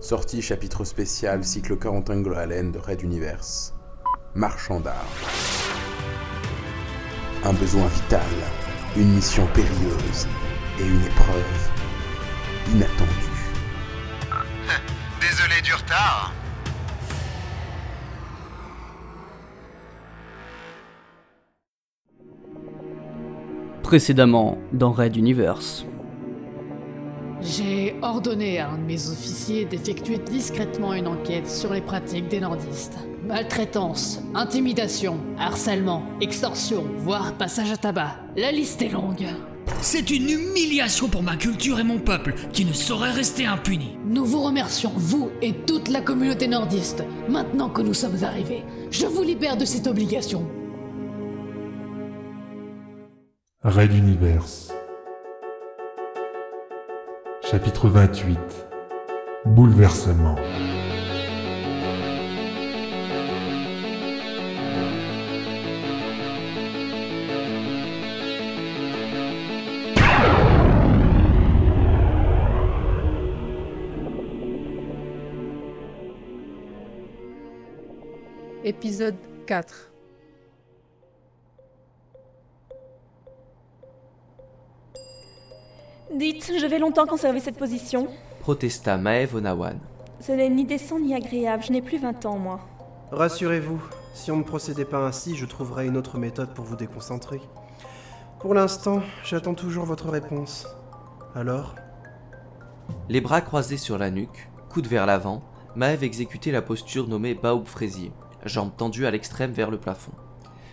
Sortie chapitre spécial cycle Corentin Allen de Red Universe. Marchand d'art. Un besoin vital, une mission périlleuse et une épreuve inattendue. Désolé du retard. Précédemment dans Red Universe. J'ai ordonné à un de mes officiers d'effectuer discrètement une enquête sur les pratiques des nordistes. Maltraitance, intimidation, harcèlement, extorsion, voire passage à tabac. La liste est longue. C'est une humiliation pour ma culture et mon peuple qui ne saurait rester impuni. Nous vous remercions, vous et toute la communauté nordiste. Maintenant que nous sommes arrivés, je vous libère de cette obligation. Raid Universe. Chapitre 28 Bouleversement. Épisode 4 Dites, je vais longtemps conserver cette position. protesta Maëv Onawan. Ce n'est ni décent ni agréable, je n'ai plus 20 ans, moi. Rassurez-vous, si on ne procédait pas ainsi, je trouverai une autre méthode pour vous déconcentrer. Pour l'instant, j'attends toujours votre réponse. Alors? Les bras croisés sur la nuque, coude vers l'avant, Maëv exécutait la posture nommée Baoub fraisier, jambes tendues à l'extrême vers le plafond.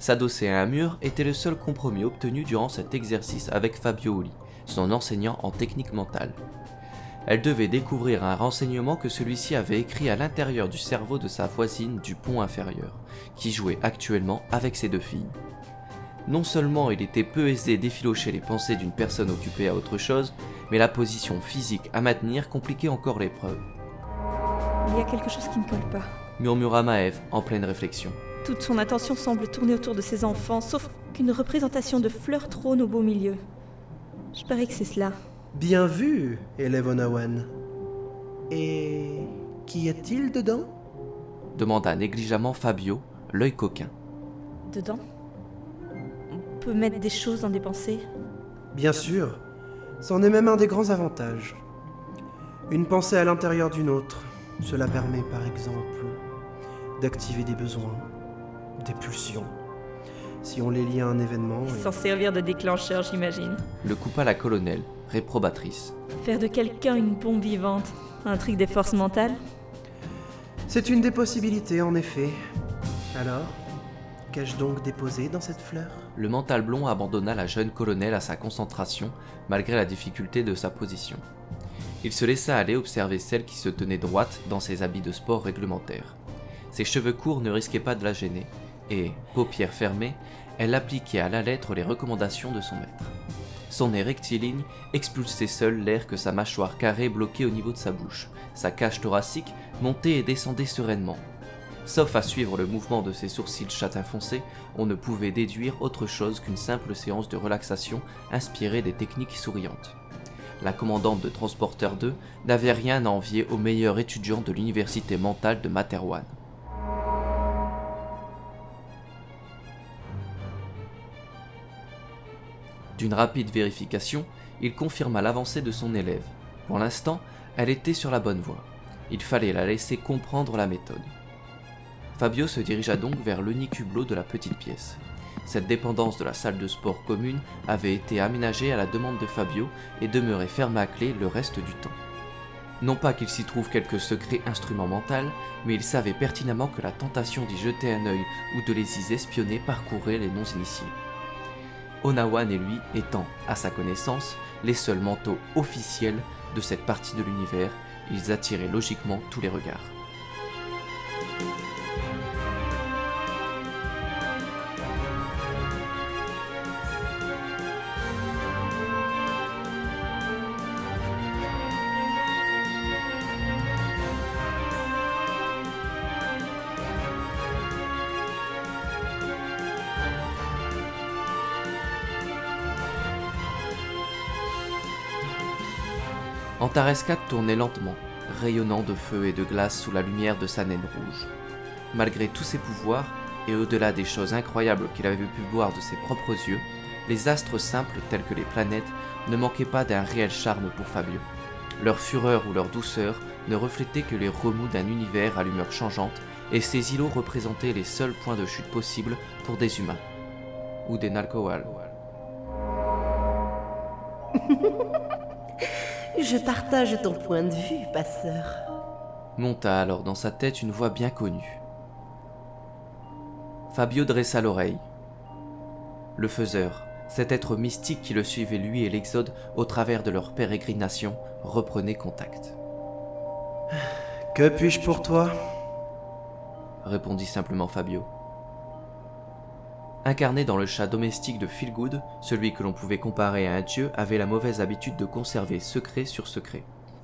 S'adosser à un mur était le seul compromis obtenu durant cet exercice avec Fabio Oli, son enseignant en technique mentale. Elle devait découvrir un renseignement que celui-ci avait écrit à l'intérieur du cerveau de sa voisine du pont inférieur, qui jouait actuellement avec ses deux filles. Non seulement il était peu aisé d'effilocher les pensées d'une personne occupée à autre chose, mais la position physique à maintenir compliquait encore l'épreuve. Il y a quelque chose qui ne colle pas. Murmura Maëv en pleine réflexion. Toute son attention semble tourner autour de ses enfants, sauf qu'une représentation de fleurs trône au beau milieu. Je parie que c'est cela. Bien vu, élève Onawan. Et qu'y a-t-il dedans? Demanda négligemment Fabio, l'œil coquin. Dedans? On peut mettre des choses dans des pensées? Bien sûr, c'en est même un des grands avantages. Une pensée à l'intérieur d'une autre, cela permet par exemple d'activer des besoins, des pulsions. Si on les lie à un événement. et- S'en servir de déclencheur, j'imagine. Le coupa la colonelle, réprobatrice. Faire de quelqu'un une bombe vivante. Un truc des forces mentales? C'est une des possibilités en effet. Alors, qu'ai-je donc déposé dans cette fleur? Le mental blond abandonna la jeune colonelle à sa concentration, malgré la difficulté de sa position. Il se laissa aller observer celle qui se tenait droite dans ses habits de sport réglementaires. Ses cheveux courts ne risquaient pas de la gêner, et, paupières fermées, elle appliquait à la lettre les recommandations de son maître. Son nez rectiligne expulsait seul l'air que sa mâchoire carrée bloquait au niveau de sa bouche. Sa cage thoracique montait et descendait sereinement. Sauf à suivre le mouvement de ses sourcils châtain foncé, on ne pouvait déduire autre chose qu'une simple séance de relaxation inspirée des techniques souriantes. La commandante de Transporteur 2 n'avait rien à envier au meilleur étudiant de l'université mentale de Materwan. D'une rapide vérification, il confirma l'avancée de son élève. Pour l'instant, elle était sur la bonne voie. Il fallait la laisser comprendre la méthode. Fabio se dirigea donc vers l'unique hublot de la petite pièce. Cette dépendance de la salle de sport commune avait été aménagée à la demande de Fabio et demeurait fermée à clé le reste du temps. Non pas qu'il s'y trouve quelque secret instrument mental, mais il savait pertinemment que la tentation d'y jeter un œil ou de les y espionner parcourait les non-initiés. Onawan et lui étant, à sa connaissance, les seuls manteaux officiels de cette partie de l'univers, ils attiraient logiquement tous les regards. Antares 4 tournait lentement, rayonnant de feu et de glace sous la lumière de sa naine rouge. Malgré tous ses pouvoirs, et au-delà des choses incroyables qu'il avait pu voir de ses propres yeux, les astres simples tels que les planètes ne manquaient pas d'un réel charme pour Fabio. Leur fureur ou leur douceur ne reflétaient que les remous d'un univers à l'humeur changeante, et ces îlots représentaient les seuls points de chute possibles pour des humains. Ou des Nalcoal. Je partage ton point de vue, passeur. Monta alors dans sa tête une voix bien connue. Fabio dressa l'oreille. Le faiseur, cet être mystique qui le suivait lui et l'Exode au travers de leur pérégrination, reprenait contact. Que puis-je pour toi? Répondit simplement Fabio. Incarné dans le chat domestique de Feelgood, celui que l'on pouvait comparer à un dieu avait la mauvaise habitude de conserver secret sur secret.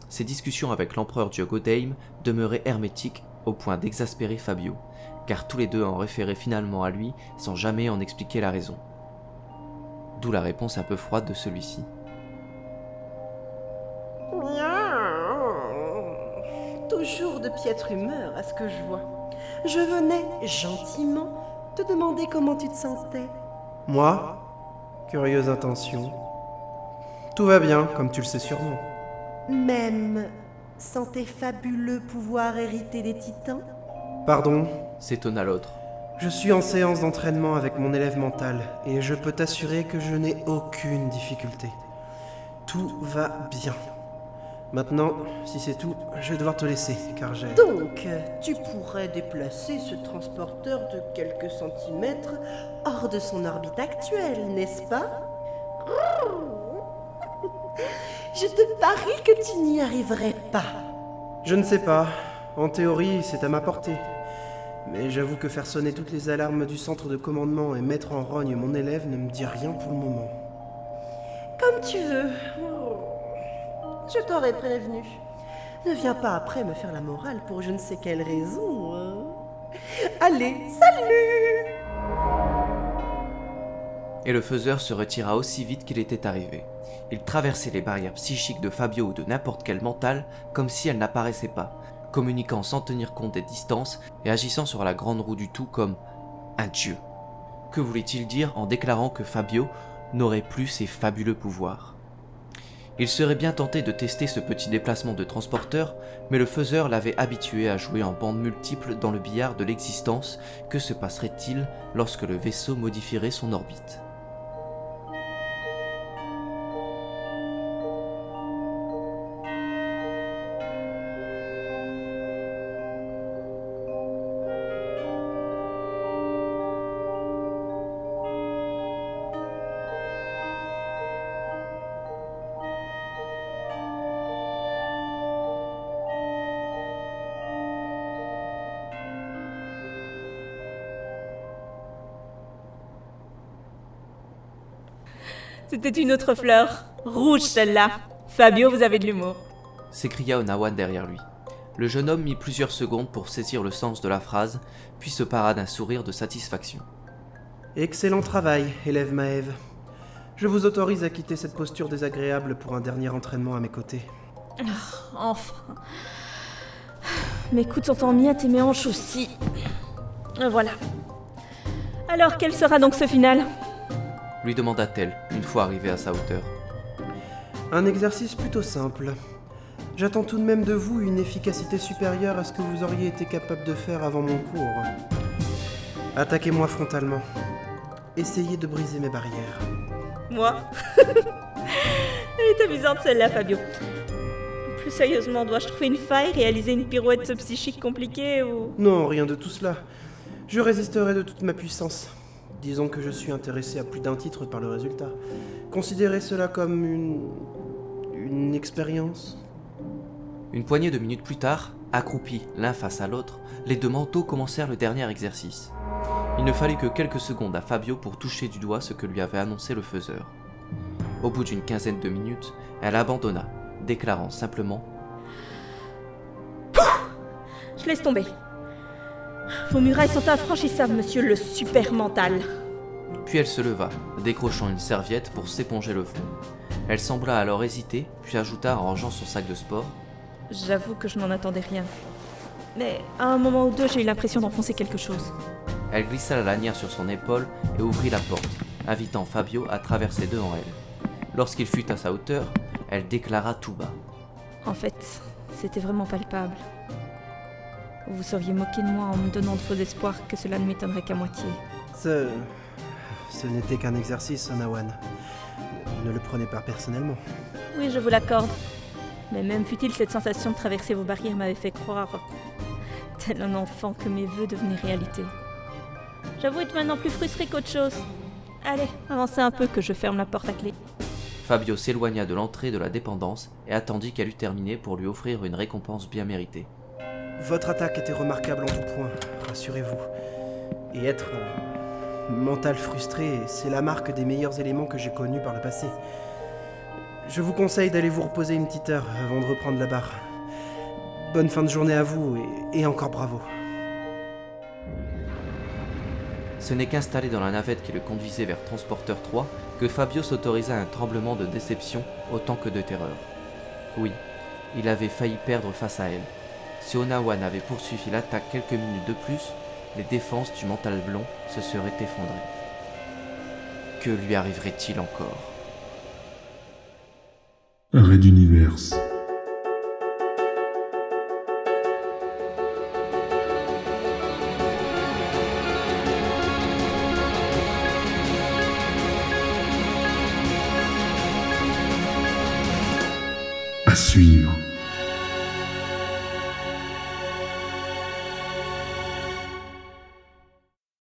Ses discussions avec l'empereur Diogodeim demeuraient hermétiques au point d'exaspérer Fabio, car tous les deux en référaient finalement à lui sans jamais en expliquer la raison. D'où la réponse un peu froide de celui-ci. Toujours de piètre humeur à ce que je vois. Je venais gentiment te demander comment tu te sentais. Moi Curieuse intention. Tout va bien, comme tu le sais sûrement. Même sans tes fabuleux pouvoirs hérités des titans Pardon s'étonna l'autre. Je suis en séance d'entraînement avec mon élève mental et je peux t'assurer que je n'ai aucune difficulté. Tout va bien. Maintenant, si c'est tout, je vais devoir te laisser, car j'ai... Donc, tu pourrais déplacer ce transporteur de quelques centimètres hors de son orbite actuelle, n'est-ce pas? Je te parie que tu n'y arriverais pas. Je ne sais pas. En théorie, c'est à ma portée. Mais j'avoue que faire sonner toutes les alarmes du centre de commandement et mettre en rogne mon élève ne me dit rien pour le moment. Comme tu veux. Je t'aurais prévenu. Ne viens pas après me faire la morale pour je ne sais quelle raison. hein. Allez, salut Et le faiseur se retira aussi vite qu'il était arrivé. Il traversait les barrières psychiques de Fabio ou de n'importe quel mental comme si elles n'apparaissaient pas, communiquant sans tenir compte des distances et agissant sur la grande roue du tout comme un dieu. Que voulait-il dire en déclarant que Fabio n'aurait plus ses fabuleux pouvoirs? Il serait bien tenté de tester ce petit déplacement de transporteur, mais le faiseur l'avait habitué à jouer en bandes multiples dans le billard de l'existence. Que se passerait-il lorsque le vaisseau modifierait son orbite? C'était une autre fleur. Rouge celle-là. Fabio, vous avez de l'humour. s'écria Onawan derrière lui. Le jeune homme mit plusieurs secondes pour saisir le sens de la phrase, puis se para d'un sourire de satisfaction. Excellent travail, élève Maëve. Je vous autorise à quitter cette posture désagréable pour un dernier entraînement à mes côtés. Enfin. Mes coudes sont en miettes et mes hanches aussi. Voilà. Alors, quel sera donc ce final? Lui demanda-t-elle, une fois arrivée à sa hauteur. Un exercice plutôt simple. J'attends tout de même de vous une efficacité supérieure à ce que vous auriez été capable de faire avant mon cours. Attaquez-moi frontalement. Essayez de briser mes barrières. Moi Elle est amusante celle-là, Fabio. Plus sérieusement, dois-je trouver une faille, réaliser une pirouette psychique compliquée ou... Non, rien de tout cela. Je résisterai de toute ma puissance. Disons que je suis intéressé à plus d'un titre par le résultat. Considérez cela comme une. une expérience. Une poignée de minutes plus tard, accroupis l'un face à l'autre, les deux manteaux commencèrent le dernier exercice. Il ne fallut que quelques secondes à Fabio pour toucher du doigt ce que lui avait annoncé le faiseur. Au bout d'une quinzaine de minutes, elle abandonna, déclarant simplement Je laisse tomber. Vos murailles sont infranchissables, monsieur le super mental. Puis elle se leva, décrochant une serviette pour s'éponger le front. Elle sembla alors hésiter, puis ajouta en rangeant son sac de sport J'avoue que je n'en attendais rien. Mais à un moment ou deux, j'ai eu l'impression d'enfoncer quelque chose. Elle glissa la lanière sur son épaule et ouvrit la porte, invitant Fabio à traverser devant elle. Lorsqu'il fut à sa hauteur, elle déclara tout bas. En fait, c'était vraiment palpable. Vous seriez moqué de moi en me donnant de faux espoirs que cela ne m'étonnerait qu'à moitié. Ce. Ce n'était qu'un exercice, Onawan. Ne le prenez pas personnellement. Oui, je vous l'accorde. Mais même fut-il cette sensation de traverser vos barrières m'avait fait croire, tel un enfant, que mes vœux devenaient réalité. J'avoue être maintenant plus frustré qu'autre chose. Allez, avancez un peu que je ferme la porte à clé. Fabio s'éloigna de l'entrée de la dépendance et attendit qu'elle eût terminé pour lui offrir une récompense bien méritée. Votre attaque était remarquable en tout point, rassurez-vous. Et être euh, mental frustré, c'est la marque des meilleurs éléments que j'ai connus par le passé. Je vous conseille d'aller vous reposer une petite heure avant de reprendre la barre. Bonne fin de journée à vous et, et encore bravo. Ce n'est qu'installé dans la navette qui le conduisait vers Transporteur 3 que Fabio s'autorisa un tremblement de déception autant que de terreur. Oui, il avait failli perdre face à elle. Si Onawan avait poursuivi l'attaque quelques minutes de plus, les défenses du mental blond se seraient effondrées. Que lui arriverait-il encore? Raid d'univers. À suivre.